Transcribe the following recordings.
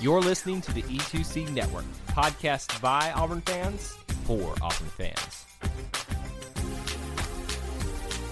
You're listening to the E2C Network, podcast by Auburn fans for Auburn fans.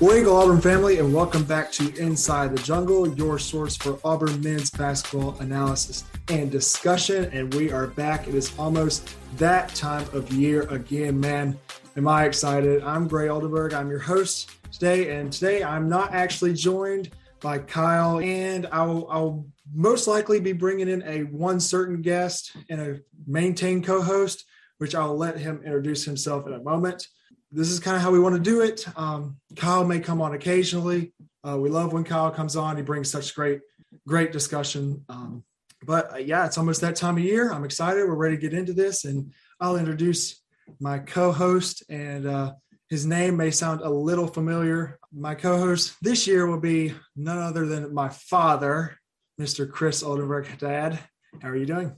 War Eagle Auburn family, and welcome back to Inside the Jungle, your source for Auburn men's basketball analysis and discussion. And we are back. It is almost that time of year again, man. Am I excited? I'm Gray Oldenburg. I'm your host today, and today I'm not actually joined by Kyle, and I'll, I'll most likely be bringing in a one certain guest and a maintained co-host, which I'll let him introduce himself in a moment. This is kind of how we want to do it. Um, Kyle may come on occasionally. Uh, we love when Kyle comes on. He brings such great, great discussion. Um, but uh, yeah, it's almost that time of year. I'm excited. We're ready to get into this, and I'll introduce my co-host and uh, his name may sound a little familiar. My co host this year will be none other than my father, Mr. Chris Oldenburg. Dad, how are you doing?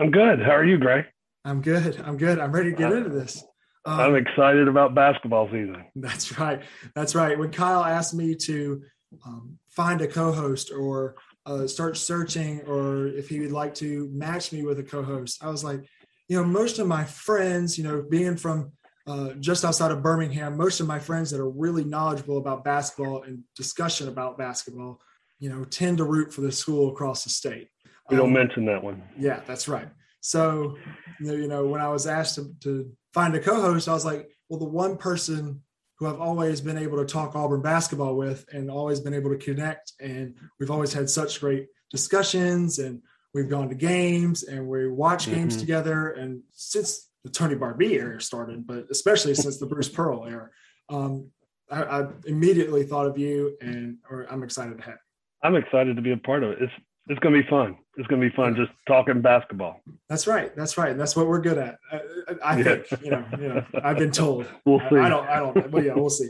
I'm good. How are you, Greg? I'm good. I'm good. I'm ready to get into this. Um, I'm excited about basketball season. That's right. That's right. When Kyle asked me to um, find a co host or uh, start searching, or if he would like to match me with a co host, I was like, you know, most of my friends, you know, being from uh, just outside of Birmingham, most of my friends that are really knowledgeable about basketball and discussion about basketball, you know, tend to root for the school across the state. We don't um, mention that one. Yeah, that's right. So, you know, when I was asked to, to find a co-host, I was like, well, the one person who I've always been able to talk Auburn basketball with and always been able to connect, and we've always had such great discussions and we've gone to games and we watch games mm-hmm. together. And since the Tony Barbee era started, but especially since the Bruce Pearl era. Um, I, I, immediately thought of you, and or I'm excited to have. I'm excited to be a part of it. It's it's going to be fun. It's going to be fun just talking basketball. That's right. That's right. And that's what we're good at. I, I think, you know, you know, I've been told. We'll see. I, I, don't, I don't, but yeah, we'll see.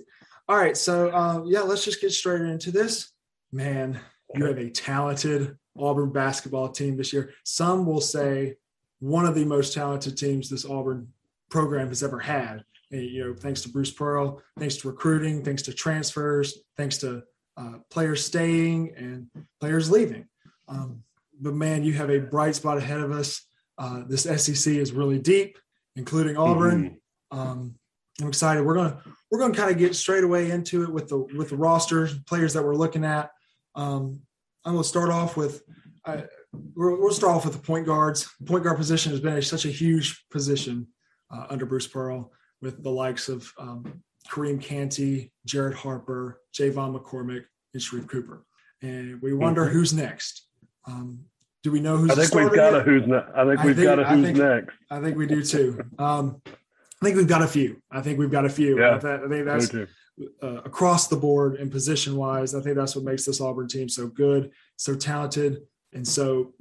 All right. So, um, yeah, let's just get straight into this. Man, you have a talented Auburn basketball team this year. Some will say one of the most talented teams this Auburn program has ever had. And, you know, thanks to Bruce Pearl, thanks to recruiting, thanks to transfers, thanks to uh, players staying and players leaving. Um, but man, you have a bright spot ahead of us. Uh, this SEC is really deep, including Auburn. Mm-hmm. Um, I'm excited. We're gonna we're gonna kind of get straight away into it with the with the roster players that we're looking at. Um, I'm gonna start off with. Uh, we'll start off with the point guards. The point guard position has been a, such a huge position uh, under Bruce Pearl with the likes of um, Kareem Canty, Jared Harper, J'Von McCormick, and Sharife Cooper. And we wonder mm-hmm. who's next. Um, do we know who's? I think we've got yet? a who's next. I think we've think, got a who's think, next. I think we do too. Um, I think we've got a few. I think we've got a few. Yeah, I, think that's uh, across the board and position wise. I think that's what makes this Auburn team so good, so talented, and so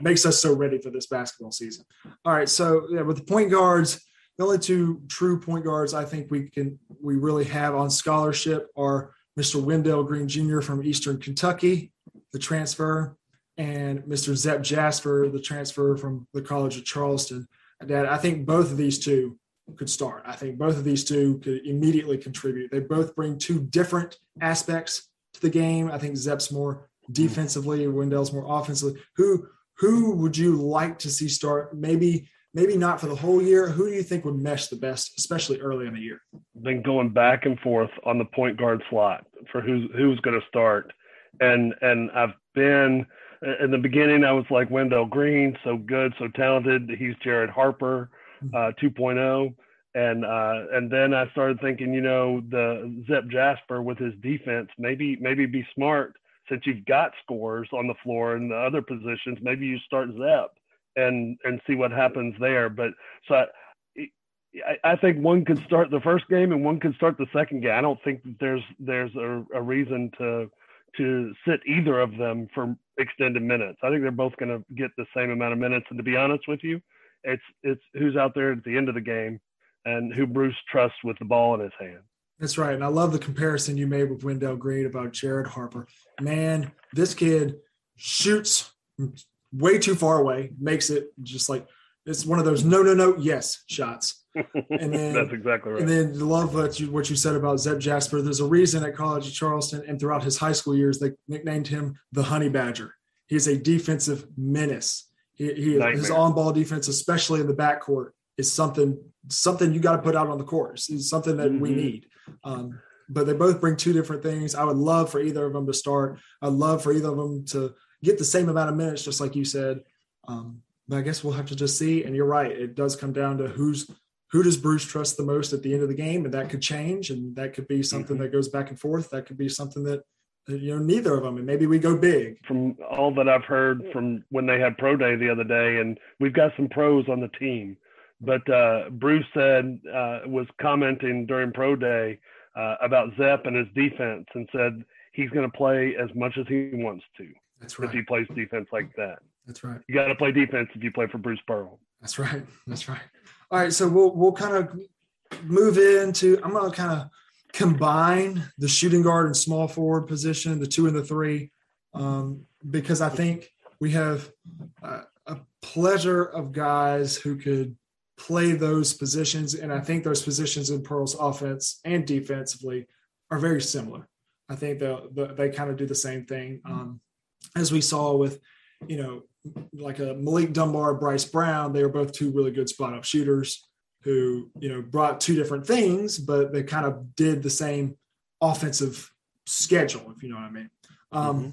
makes us so ready for this basketball season. All right, so yeah, with the point guards, the only two true point guards I think we can we really have on scholarship are Mr. Wendell Green Jr. from Eastern Kentucky, the transfer, and Mr. Zep Jasper, the transfer from the College of Charleston. Dad, I think both of these two could start. I think both of these two could immediately contribute. They both bring two different aspects to the game. I think Zep's more defensively, Wendell's more offensively. Who who would you like to see start? Maybe maybe not for the whole year. Who do you think would mesh the best, especially early in the year? Been going back and forth on the point guard slot for who's who's going to start, and and I've been in the beginning. I was like Wendell Green, so good, so talented. He's Jared Harper, mm-hmm. uh, 2.0. And uh, and then I started thinking, you know, the Zep Jasper with his defense, maybe maybe be smart since you've got scores on the floor in the other positions, maybe you start Zep and and see what happens there. But so I, I think one could start the first game and one could start the second game. I don't think there's there's a, a reason to to sit either of them for extended minutes. I think they're both going to get the same amount of minutes. And to be honest with you, it's it's who's out there at the end of the game and who Bruce trusts with the ball in his hand. That's right. And I love the comparison you made with Wendell Green about Jared Harper. Man, this kid shoots way too far away, makes it just like it's one of those no, no, no, yes shots. And then that's exactly right. And then love what you what you said about Zep Jasper. There's a reason at College of Charleston and throughout his high school years they nicknamed him the Honey Badger. He's a defensive menace. He, he his on ball defense, especially in the backcourt, is something something you got to put out on the court. It's something that mm-hmm. we need. Um, but they both bring two different things. I would love for either of them to start. I'd love for either of them to get the same amount of minutes, just like you said. Um, but I guess we'll have to just see. And you're right; it does come down to who's who does Bruce trust the most at the end of the game, and that could change, and that could be something mm-hmm. that goes back and forth. That could be something that you know neither of them, and maybe we go big. From all that I've heard from when they had pro day the other day, and we've got some pros on the team, but uh, Bruce said uh, was commenting during pro day uh, about Zep and his defense, and said he's going to play as much as he wants to. That's right. If he plays defense like that. That's right. You got to play defense if you play for Bruce Pearl. That's right. That's right. All right, so we'll we'll kind of move into. I'm going to kind of combine the shooting guard and small forward position, the two and the three, um, because I think we have uh, a pleasure of guys who could play those positions, and I think those positions in Pearl's offense and defensively are very similar. I think they they kind of do the same thing, um, as we saw with, you know, like a Malik Dunbar, Bryce Brown, they were both two really good spot up shooters who, you know, brought two different things, but they kind of did the same offensive schedule, if you know what I mean. Um, mm-hmm.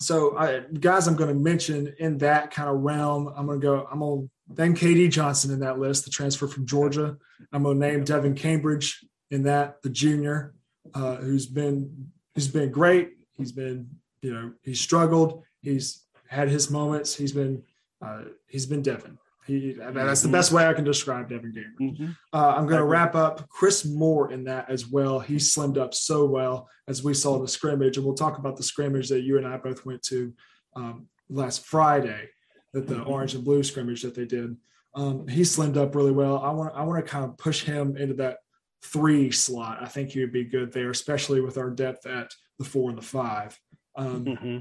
So, I, guys, I'm going to mention in that kind of realm, I'm going to go, I'm going to name KD Johnson in that list, the transfer from Georgia. I'm going to name Devin Cambridge in that, the junior, uh, who's been, who's been great. He's been, you know, he's struggled. He's had his moments. He's been uh, he's been Devin. He, that's the best way I can describe Devin Gamer. Mm-hmm. Uh, I'm going to wrap up Chris Moore in that as well. He slimmed up so well as we saw in the scrimmage, and we'll talk about the scrimmage that you and I both went to um, last Friday, that the orange and blue scrimmage that they did. Um, he slimmed up really well. I want I want to kind of push him into that three slot. I think he would be good there, especially with our depth at the four and the five. Um, mm-hmm.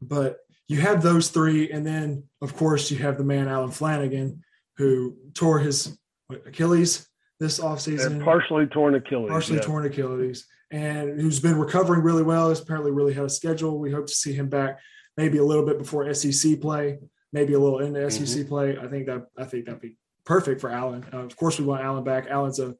But you have those three, and then of course you have the man Allen Flanagan who tore his what, Achilles this offseason. And partially torn Achilles. Partially yeah. torn Achilles, and who's been recovering really well. Has apparently really had a schedule. We hope to see him back maybe a little bit before SEC play, maybe a little into SEC mm-hmm. play. I think that I think that'd be perfect for Allen. Uh, of course, we want Allen back. Allen's a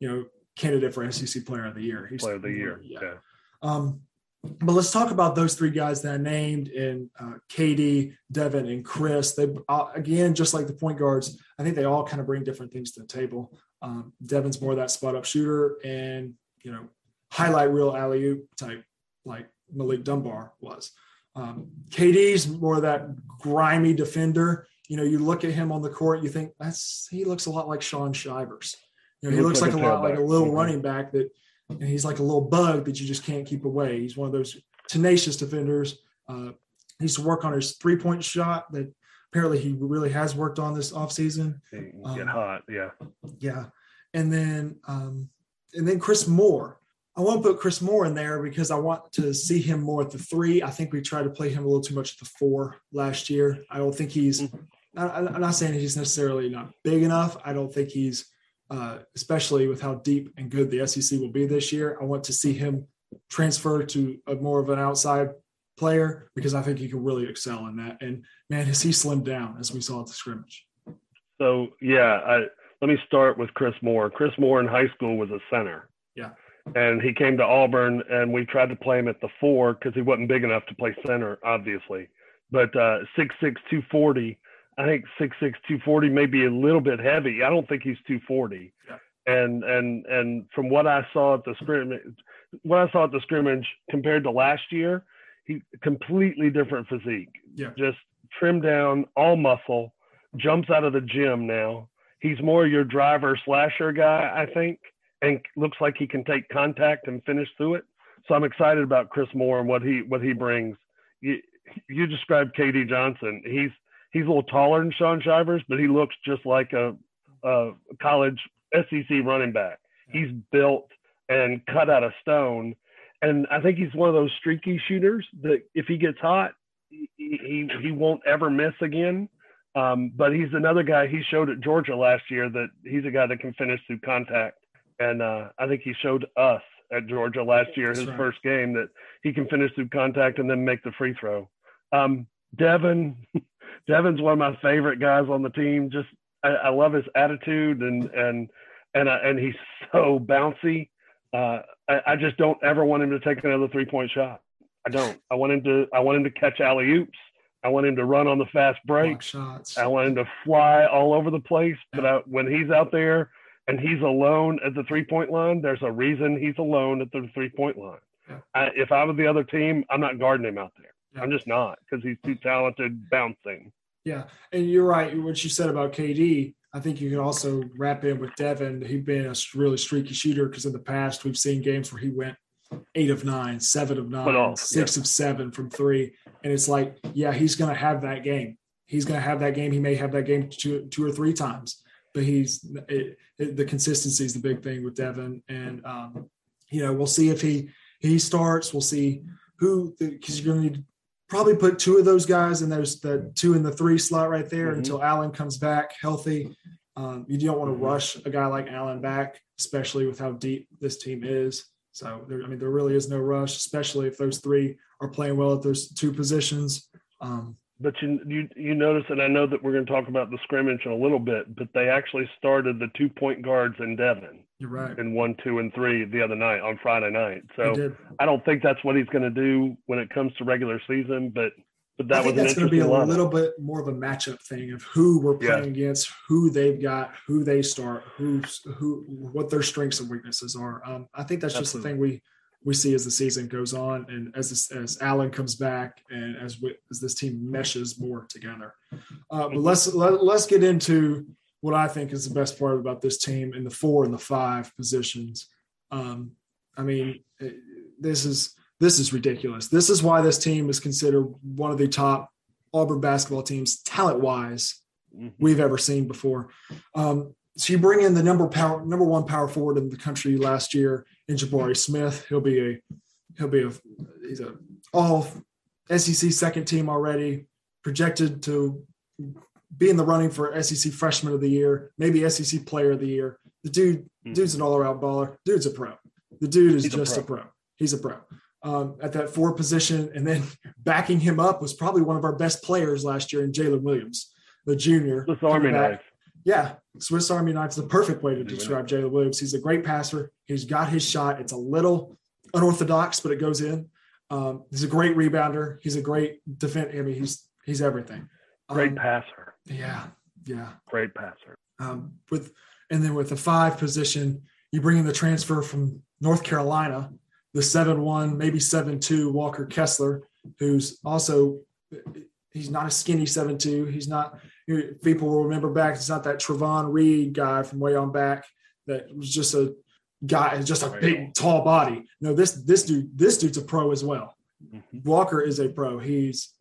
you know candidate for SEC Player of the Year. He's Player of the Year. Yeah. yeah. Um, but let's talk about those three guys that I named in uh, KD, Devin, and Chris. They uh, again, just like the point guards, I think they all kind of bring different things to the table. Um, Devin's more that spot up shooter and you know highlight reel alley oop type, like Malik Dunbar was. Um, KD's more that grimy defender. You know, you look at him on the court, you think that's he looks a lot like Shaun Shivers. You know, he, he looks, looks like, a lot like a little mm-hmm. running back that and he's like a little bug that you just can't keep away. He's one of those tenacious defenders. Uh, he needs to work on his three point shot that apparently he really has worked on this offseason. Get um, hot, yeah. Yeah. And then um, and then Chris Moore. I want to put Chris Moore in there because I want to see him more at the three. I think we tried to play him a little too much at the four last year. I don't think he's. Mm-hmm. I'm not saying he's necessarily not big enough. I don't think he's uh, especially with how deep and good the SEC will be this year. I want to see him transfer to a more of an outside player because I think he can really excel in that. And man, has he slimmed down as we saw at the scrimmage. So yeah, I, let me start with Chris Moore. Chris Moore in high school was a center. And he came to Auburn, and we tried to play him at the four because he wasn't big enough to play center, obviously. But uh, 6'6", 240, I think 6'6", 240 may be a little bit heavy. I don't think he's 240. Yeah. And and and from what I saw at the scrimmage, what I saw at the scrimmage compared to last year, he completely different physique. Yeah. Just trimmed down, all muscle, jumps out of the gym now. He's more your driver slasher guy, I think, and looks like he can take contact and finish through it. So I'm excited about Chris Moore and what he what he brings. You, you described KD Johnson. He's he's a little taller than Shaun Shivers, but he looks just like a, a college SEC running back. He's built and cut out of stone. And I think he's one of those streaky shooters that if he gets hot, he, he, he won't ever miss again. Um, but he's another guy he showed at Georgia last year that he's a guy that can finish through contact. And uh, I think he showed us at Georgia last year, his right. first game, that he can finish through contact and then make the free throw. Um, Devin, Devin's one of my favorite guys on the team. Just I, I love his attitude and and and uh, and he's so bouncy. Uh, I, I, just don't ever want him to take another three point shot. I don't. I want him to. I want him to catch alley oops. I want him to run on the fast break. shots. I want him to fly all over the place. But I, when he's out there and he's alone at the three point line, there's a reason he's alone at the three point line. Yeah. I, if I was the other team, I'm not guarding him out there. Yeah. I'm just not because he's too talented bouncing. Yeah, and you're right. What you said about KD, I think you can also wrap in with Devin. He's been a really streaky shooter because in the past we've seen games where he went eight of nine, seven of nine, six yeah. of seven from three. And it's like, yeah, he's going to have that game. He's going to have that game. He may have that game two, two or three times, but he's it, it, the consistency is the big thing with Devin. And, um, you know, we'll see if he, he starts, we'll see who, because you're going to need probably put two of those guys in those, the two in the three slot right there mm-hmm. until Allen comes back healthy. Um, you don't want to mm-hmm. rush a guy like Allen back, especially with how deep this team is. So there, I mean, there really is no rush, especially if those three are playing well at those two positions. Um, but you, you you notice, and I know that we're going to talk about the scrimmage in a little bit, but they actually started the two point guards in Devin. You're right. In one, two, and three the other night on Friday night. So I don't think that's what he's going to do when it comes to regular season, but but that I think that's going to be a lineup. little bit more of a matchup thing of who we're playing yeah. against, who they've got, who they start, who's who, what their strengths and weaknesses are. Um, I think that's Absolutely. just the thing we we see as the season goes on and as this, as Allen comes back and as we, as this team meshes more together. Uh, but let's let, us let us get into what I think is the best part about this team in the four and the five positions. Um, I mean, this is this is ridiculous. This is why this team is considered one of the top Auburn basketball teams, talent wise, mm-hmm. we've ever seen before. Um, so you bring in the number power number one power forward in the country last year in Jabari Smith. He'll be a he'll be a he's a all SEC second team already, projected to be in the running for SEC freshman of the year, maybe SEC player of the year. The dude, mm-hmm. dude's an all around baller. Dude's a pro. The dude is he's just a pro. a pro. He's a pro. Um, at that four position, and then backing him up was probably one of our best players last year in Jalen Williams, the junior. Swiss Army knife. Yeah, Swiss Army knife is the perfect way to describe Jalen Williams. He's a great passer. He's got his shot. It's a little unorthodox, but it goes in. Um, he's a great rebounder. He's a great defense. I mean, he's he's everything. Great um, passer. Yeah, yeah. Great passer. Um, with and then with the five position, you bring in the transfer from North Carolina, the seven one, maybe seven two Walker Kessler, who's also he's not a skinny seven two. He's not. People will remember back. It's not that Travon Reed guy from way on back that was just a guy, just a big tall body. No, this this dude this dude's a pro as well. Mm-hmm. Walker is a pro. He's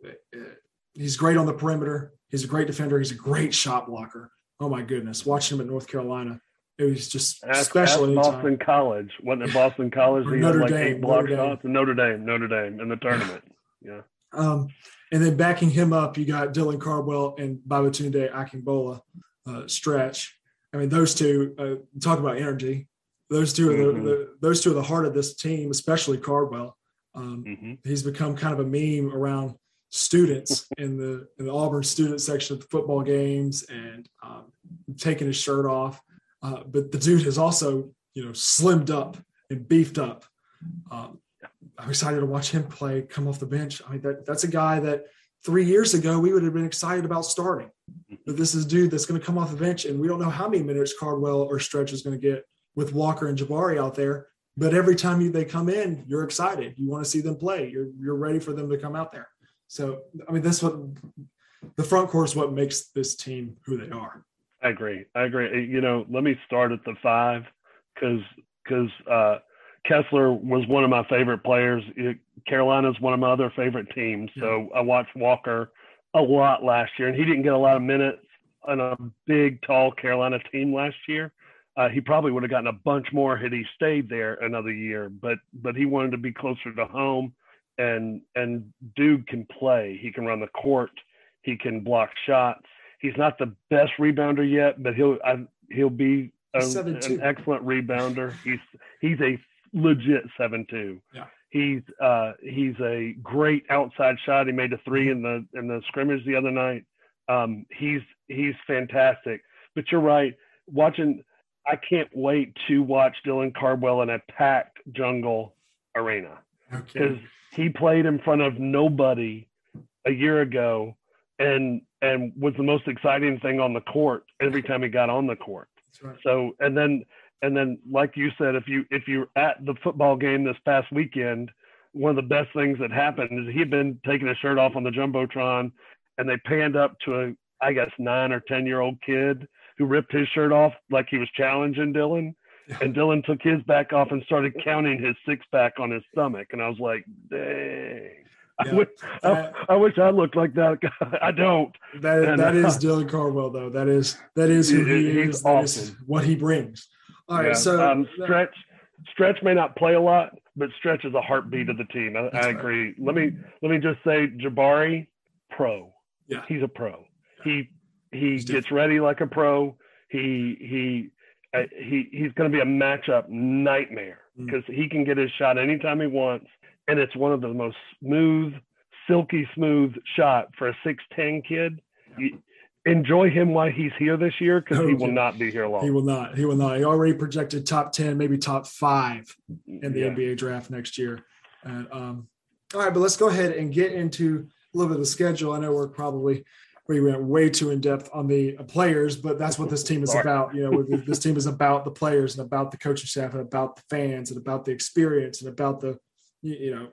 he's great on the perimeter. He's a great defender. He's a great shot blocker. Oh my goodness, watching him at North Carolina, it was just at, special. At Boston College, wasn't it Boston College? he Notre had like Dame, eight block Notre shots. Dame. Notre Dame, Notre Dame in the tournament. Yeah. Um, and then backing him up, you got Dylan Cardwell and Babatunde Akingbola uh, stretch. I mean, those two uh, talk about energy. Those 2 mm-hmm. are the, mm-hmm. the, those two are the heart of this team, especially Cardwell. Um, mm-hmm. He's become kind of a meme around students in the in the Auburn student section of the football games and um, taking his shirt off. Uh, but the dude has also, you know, slimmed up and beefed up. Um, I'm excited to watch him play, come off the bench. I mean, that that's a guy that three years ago we would have been excited about starting. But this is dude that's going to come off the bench, and we don't know how many minutes Cardwell or Stretch is going to get with Walker and Jabari out there. But every time you, they come in, you're excited. You want to see them play. You're you're ready for them to come out there. So I mean, that's what the front court is what makes this team who they are. I agree. I agree. You know, let me start at the five because because uh, Kessler was one of my favorite players. Carolina's one of my other favorite teams. So I watched Walker a lot last year, and he didn't get a lot of minutes on a big, tall Carolina team last year. Uh, he probably would have gotten a bunch more had he stayed there another year, but but he wanted to be closer to home. And and Dude can play. He can run the court. He can block shots. He's not the best rebounder yet, but he'll I, he'll be a, an excellent rebounder. He's he's a legit seven two. Yeah. He's uh he's a great outside shot. He made a three in the in the scrimmage the other night. Um, he's he's fantastic. But you're right. Watching, I can't wait to watch Dylan Cardwell in a packed jungle arena because Okay. he played in front of nobody a year ago and and was the most exciting thing on the court every time he got on the court That's right. so and then and then like you said if you if you're at the football game this past weekend one of the best things that happened is he had been taking his shirt off on the jumbotron and they panned up to a i guess nine or ten year old kid who ripped his shirt off like he was challenging dylan and Dylan took his back off and started counting his six pack on his stomach. And I was like, dang. I, wish, I, That- I wish I looked like that. I don't. That, And, that is uh, Dylan Cardwell, though. That is that is who He- he, is. That is awesome. what he brings. All right, Yeah. so um, Stretch Stretch may not play a lot, but Stretch is a heartbeat of the team. I, I right. agree. Let me let me just say, Jabari, pro. Yeah. he's a pro. He he He's gets ready like a pro. He he uh, he he's going to be a matchup nightmare Mm. because he can get his shot anytime he wants, and it's one of the most smooth, silky smooth shot for a six ten kid. You, enjoy him while he's here this year because he Oh, will not be here long. he will not. He will not. He already projected top ten, maybe top five in the Yeah. NBA draft next year. And um, all right, but let's go ahead and get into a little bit of the schedule. I know we're probably we went way too in depth on the players, but that's what this team is Sorry. about. You know, this team is about the players and about the coaching staff and about the fans and about the experience and about the you know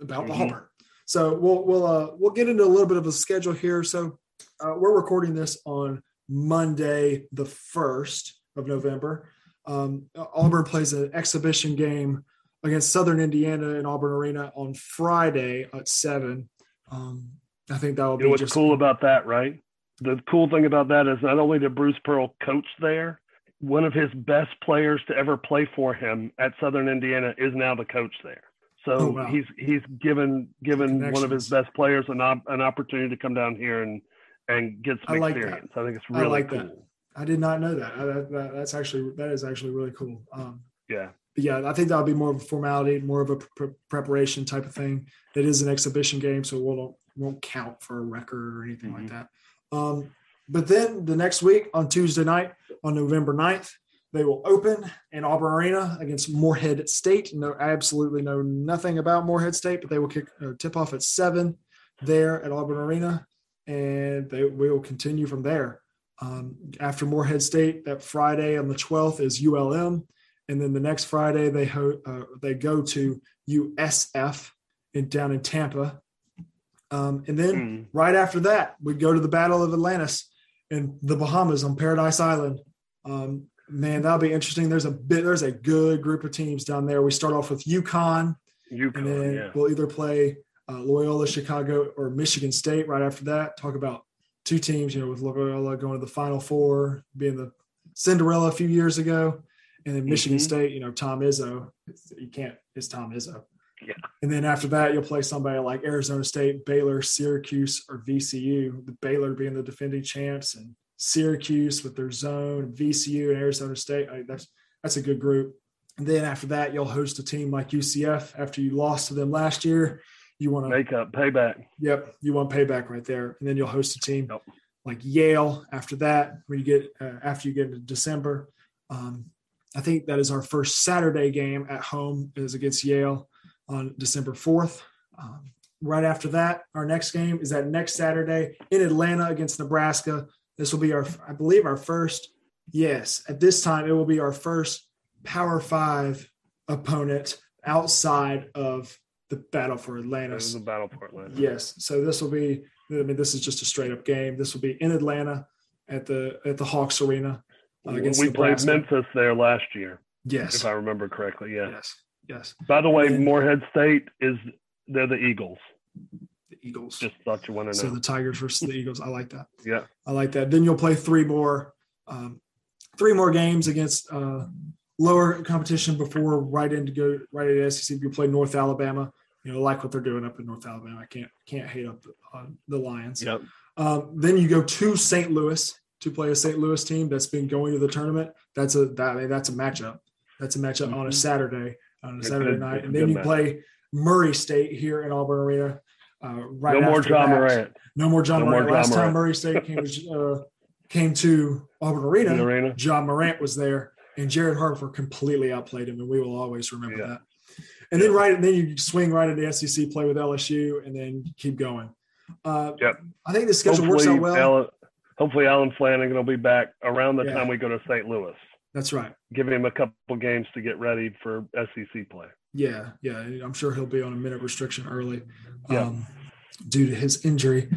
about the Mhm. Auburn. So we'll we'll uh, we'll get into a little bit of a schedule here. So uh, we're recording this on Monday, the first of November. Um, Auburn plays an exhibition game against Southern Indiana in Auburn Arena on Friday at seven. Um, I think that will You be know what's just cool about that, right? The cool thing about that is not only did Bruce Pearl coach there, one of his best players to ever play for him at Southern Indiana is now the coach there. So Oh, wow. he's he's given given one of his best players an op- an opportunity to come down here and and get some I like that. experience. I think it's I really like cool. that. I did not know that. I, that, that. That's actually that is actually really cool. Um, Yeah. yeah, I think that'll be more of a formality, more of a pre- preparation type of thing. It is an exhibition game, so it won't won't count for a record or anything like Mhm. that. Um, but then the next week on Tuesday night, on November 9th, they will open in Auburn Arena against Morehead State. No, absolutely know nothing about Morehead State, but they will kick uh, tip off at seven there at Auburn Arena, and they will continue from there. Um, after Morehead State, that Friday on the 12th is ULM, and then the next Friday they ho- uh, they go to USF in down in Tampa, um, and then Mm. right after that we go to the Battle of Atlantis in the Bahamas on Paradise Island. Um, man, that'll be interesting. There's a bit, there's a good group of teams down there. We start off with UConn, and then yeah. we'll either play uh, Loyola Chicago or Michigan State right after that. Talk about two teams, you know, with Loyola going to the Final Four, being the Cinderella a few years ago, and then Michigan Mhm. State, you know, Tom Izzo. You can't, it's Tom Izzo. Yeah. And then after that, you'll play somebody like Arizona State, Baylor, Syracuse, or VCU. The Baylor being the defending champs, and Syracuse with their zone, VCU and Arizona State. I, that's that's a good group. And then after that, you'll host a team like UCF after you lost to them last year. You want to, Makeup, payback. yep, you want payback right there. And then you'll host a team Yep. like Yale after that, when you get uh, after you get into December. Um, I think that is our first Saturday game at home is against Yale on December 4th. Um, right after that, our next game is that next Saturday in Atlanta against Nebraska. This will be our, I believe, our first. Yes, at this time it will be our first Power Five opponent outside of the battle for That Atlantis. was the battle for Atlanta. Yes. So this will be. I mean, this is just a straight up game. This will be in Atlanta at the at the Hawks Arena uh, against we Nebraska. played Memphis there last year, Yes. if I remember correctly. Yeah. Yes. Yes. By the way, And- Morehead State is they're the Eagles. The Eagles. Just thought you want to so know. the Tigers versus the Eagles. I like that. yeah. I like that. Then you'll play three more, um, three more games against uh, lower competition before right into go right into SEC. You play North Alabama. You know, like what they're doing up in North Alabama. I can't can't hate up on the Lions. Yep. Um, then you go to St. Louis to play a St. Louis team that's been going to the tournament. That's a that I mean, that's a matchup. That's a matchup on a Mhm. Saturday on a It's Saturday good- night, and then you play Murray State here in Auburn Arena Uh, right no more John that. Morant. No more John No more Morant. John Last time Morant. Murray State came, uh, came to Auburn Arena, arena. John Morant was there, and Jared Harper completely outplayed him, and we will always remember Yeah. that. And then right, and then you swing right into SEC play with LSU, and then keep going. Uh, Yep. I think the schedule works out well. Allen, hopefully Allen Flanagan will be back around the Yeah. time we go to St. Louis. That's right. Give him a couple games to get ready for SEC play. Yeah, yeah. I'm sure he'll be on a minute restriction early Yeah. um, due to his injury.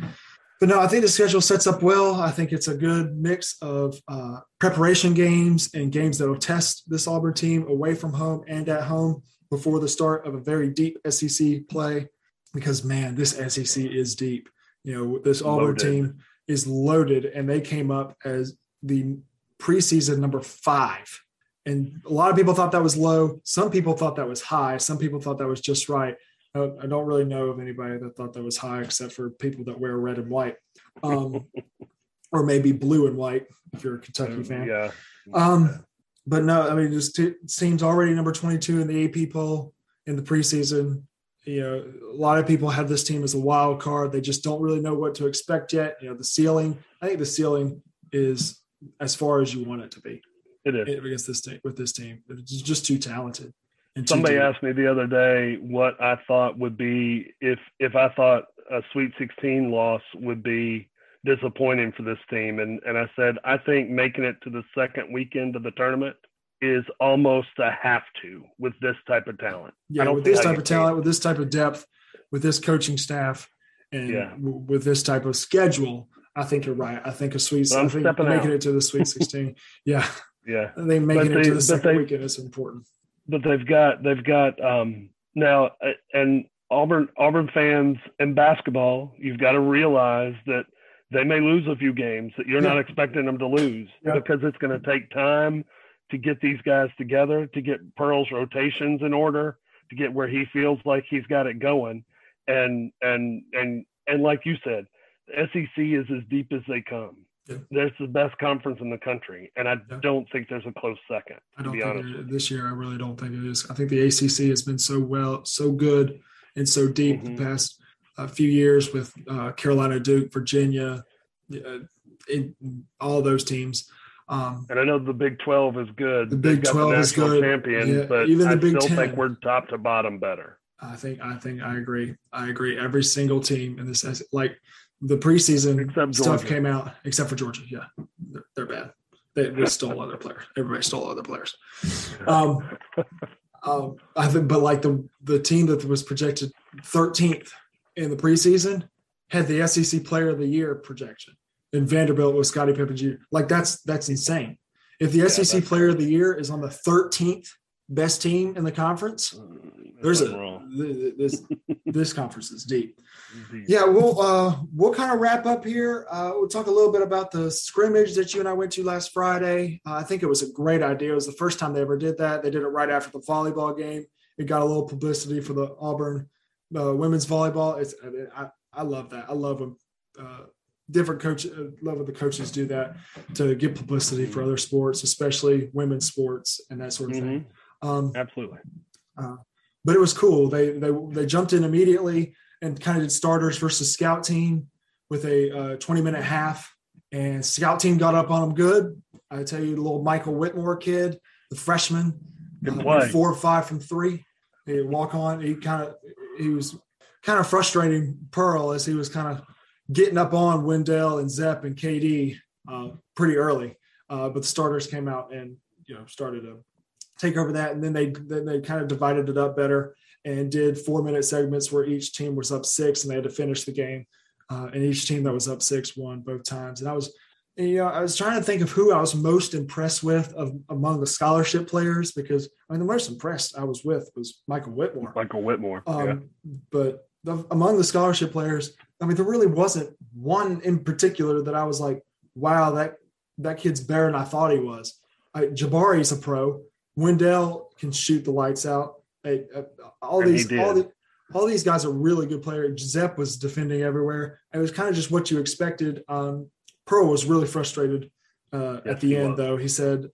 But no, I think the schedule sets up well. I think it's a good mix of uh, preparation games and games that will test this Auburn team away from home and at home before the start of a very deep SEC play. Because man, this SEC is deep. You know, this Auburn Loaded. team is loaded, and they came up as the preseason number five. And a lot of people thought that was low. Some people thought that was high. Some people thought that was just right. I I don't really know of anybody that thought that was high, except for people that wear red and white, um, or maybe blue and white if you're a Kentucky fan. Yeah. Um, but no, I mean, this t- team's already number 22 in the AP poll in the preseason. You know, a lot of people have this team as a wild card. They just don't really know what to expect yet. You know, the ceiling. I think the ceiling is as far as you want it to be It is. against this team. With this team, it's just too talented. And Somebody deep. asked me the other day what I thought would be if if I thought a Sweet 16 loss would be disappointing for this team, and and I said I think making it to the second weekend of the tournament is almost a have to with this type of talent. Yeah, with this type of talent, with this type of depth, with this coaching staff, and Yeah. w- with this type of schedule, I think you're right. I think a sweet. I'm I think making out. it to the Sweet 16. yeah, Yeah. I think making But it they- to the second they- weekend is important. but they've got they've got um now uh, and Auburn Auburn fans in basketball, you've got to realize that they may lose a few games that you're not expecting them to lose Yeah. because it's going to take time to get these guys together, to get Pearl's rotations in order, to get where he feels like he's got it going, and and and and like you said, the SEC is as deep as they come. Yeah. There's the best conference in the country, and I Yeah. don't think there's a close second. I don't be think honest it- with this year. I really don't think it is. I think the ACC has been so well, so good, and so deep Mhm. the past uh, few years with uh, Carolina, Duke, Virginia, uh, in, all those teams. Um, And I know the Big 12 is good. The Big 12 the is good. Champion, Yeah, but even the I Big still 10. think we're top to bottom better. I think I think I agree. I agree. Every single team in this, like the preseason stuff came out, except for Georgia. Yeah, they're, they're bad. They, they stole other players. Everybody stole other players. Um, um, I think, but like the the team that was projected 13th in the preseason had the SEC Player of the Year projection, and Vanderbilt was Scottie Pippen Jr. Like that's that's insane. If the Yeah, SEC Player of the Year is on the 13th best team in the conference, there's a wrong. th- th- this this conference is deep. Indeed. Yeah, we'll uh, we'll kind of wrap up here. Uh, we'll talk a little bit about the scrimmage that you and I went to last Friday. Uh, I think it was a great idea. It was the first time they ever did that. They did it right after the volleyball game. It got a little publicity for the Auburn uh, women's volleyball. It's I, I love that. I love when uh, different coaches uh, love when the coaches do that to get publicity for other sports, especially women's sports and that sort of thing. Um, Absolutely. but it was cool. They they they jumped in immediately and kind of did starters versus scout team with a uh, 20 minute half. And scout team got up on them good. I tell you, the little Michael Whitmore kid, the freshman, uh, four or five from three. He walk on. He kind of he was kind of frustrating Pearl as he was kind of getting up on Wendell and Zep and KD uh, pretty early. Uh, but the starters came out and you know started to take over that, and then they then they kind of divided it up better and did four minute segments where each team was up six and they had to finish the game. Uh, and each team that was up six won both times. And I was, you know, I was trying to think of who I was most impressed with of, among the scholarship players because I mean the most impressed I was with was Michael Whitmore. Michael Whitmore. Um, yeah. But the, among the scholarship players, I mean, there really wasn't one in particular that I was like, wow, that that kid's better than I thought he was. I, Jabari's a pro. Wendell can shoot the lights out. Uh, all And these, all, the, all these guys are really good players. Zep was defending everywhere. It was kind of just what you expected. Um, Pearl was really frustrated uh, at the end, was. though. He said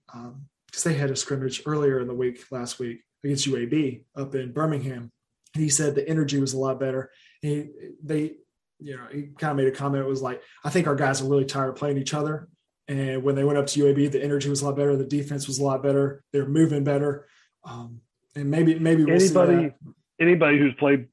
because they had a scrimmage earlier in the week last week against UAB up in Birmingham, he said the energy was a lot better. He they you know he kind of made a comment. It was like I think our guys are really tired of playing each other. And when they went up to UAB, the energy was a lot better. The defense was a lot better. They're moving better. Um, and maybe maybe we'll anybody anybody who's played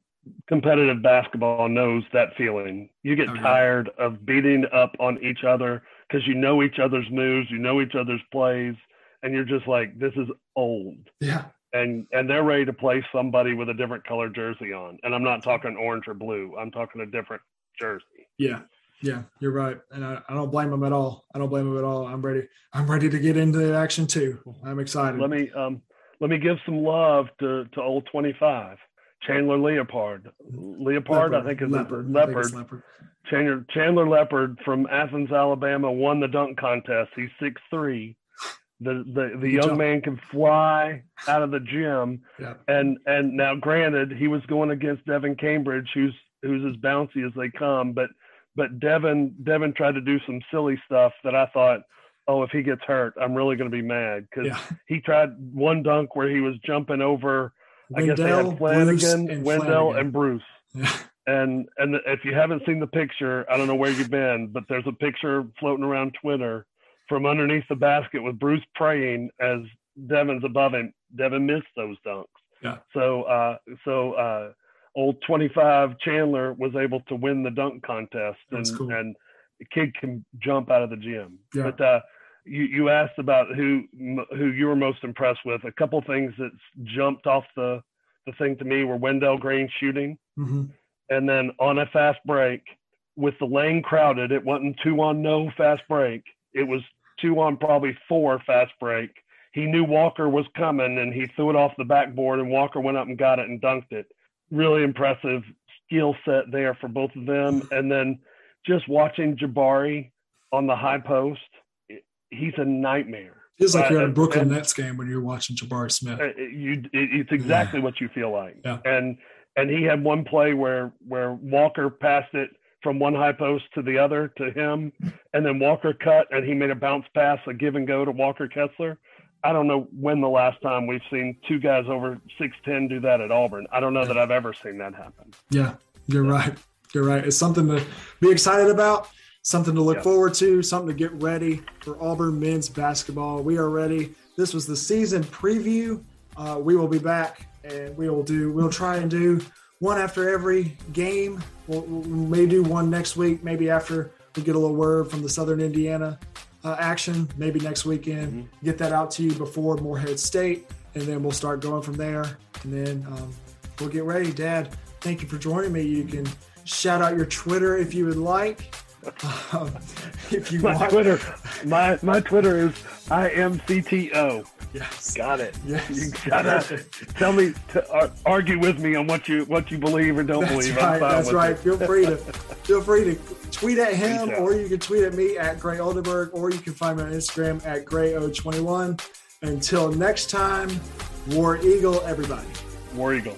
competitive basketball knows that feeling. You get oh, yeah. tired of beating up on each other because you know each other's moves, you know each other's plays, and you're just like, this is old. Yeah. And and they're ready to play somebody with a different color jersey on. And I'm not talking orange or blue. I'm talking a different jersey. Yeah. Yeah, you're right, and I, I don't blame them at all. I don't blame them at all. I'm ready. I'm ready to get into the action too. I'm excited. Let me um, let me give some love to to old 25 Chandler Leopard. Leopard, Leopard. I think is Leopard. Leopard. Leopard. Chandler, Chandler Leopard from Athens, Alabama, won the dunk contest. He's six three. The the, the young jump. man can fly out of the gym. Yeah. And and now granted, he was going against Devin Cambridge, who's who's as bouncy as they come, but but Devin Devin tried to do some silly stuff that I thought, oh, if he gets hurt, I'm really going to be mad because yeah. he tried one dunk where he was jumping over. Wendell, I guess they had Flanagan, and Wendell, Flanagan. and Bruce. Yeah. And and if you haven't seen the picture, I don't know where you've been, but there's a picture floating around Twitter from underneath the basket with Bruce praying as Devin's above him. Devin missed those dunks. Yeah. So uh, so uh, old 25 Chandler was able to win the dunk contest, and cool. and the kid can jump out of the gym. Yeah. But uh, you you asked about who who you were most impressed with. A couple things that jumped off the the thing to me were Wendell Green shooting. Mm-hmm. And then on a fast break, with the lane crowded, it wasn't two on no fast break. It was two on probably four fast break. He knew Walker was coming and he threw it off the backboard and Walker went up and got it and dunked it. Really impressive skill set there for both of them. And then just watching Jabari on the high post, he's a nightmare. It's like you're at a Brooklyn and, Nets game when you're watching Jabari Smith. Uh, you, it's exactly yeah. what you feel like. Yeah. And and he had one play where where Walker passed it from one high post to the other to him, and then Walker cut and he made a bounce pass, a give and go to Walker Kessler. I don't know when the last time we've seen two guys over six ten do that at Auburn. I don't know that I've ever seen that happen. Yeah, you're right. You're right. It's something to be excited about, something to look yeah. forward to, something to get ready for Auburn men's basketball. We are ready. This was the season preview. Uh, we will be back and we will do we'll try and do one after every game we'll, we may do one next week maybe after we get a little word from the southern indiana uh, action maybe next weekend mm-hmm. get that out to you before morehead state and then we'll start going from there and then um, we'll get ready dad thank you for joining me you can shout out your twitter if you would like um, if you my want. Twitter, my my Twitter is I am CTO. Yes, got it. Yes, you gotta tell me to uh, argue with me on what you what you believe or don't that's believe. Right, that's right. It. Feel free to feel free to tweet at him, or you can tweet at me at Gray Oldenburg, or you can find me on Instagram at Grayo21. Until next time, War Eagle, everybody. War Eagle.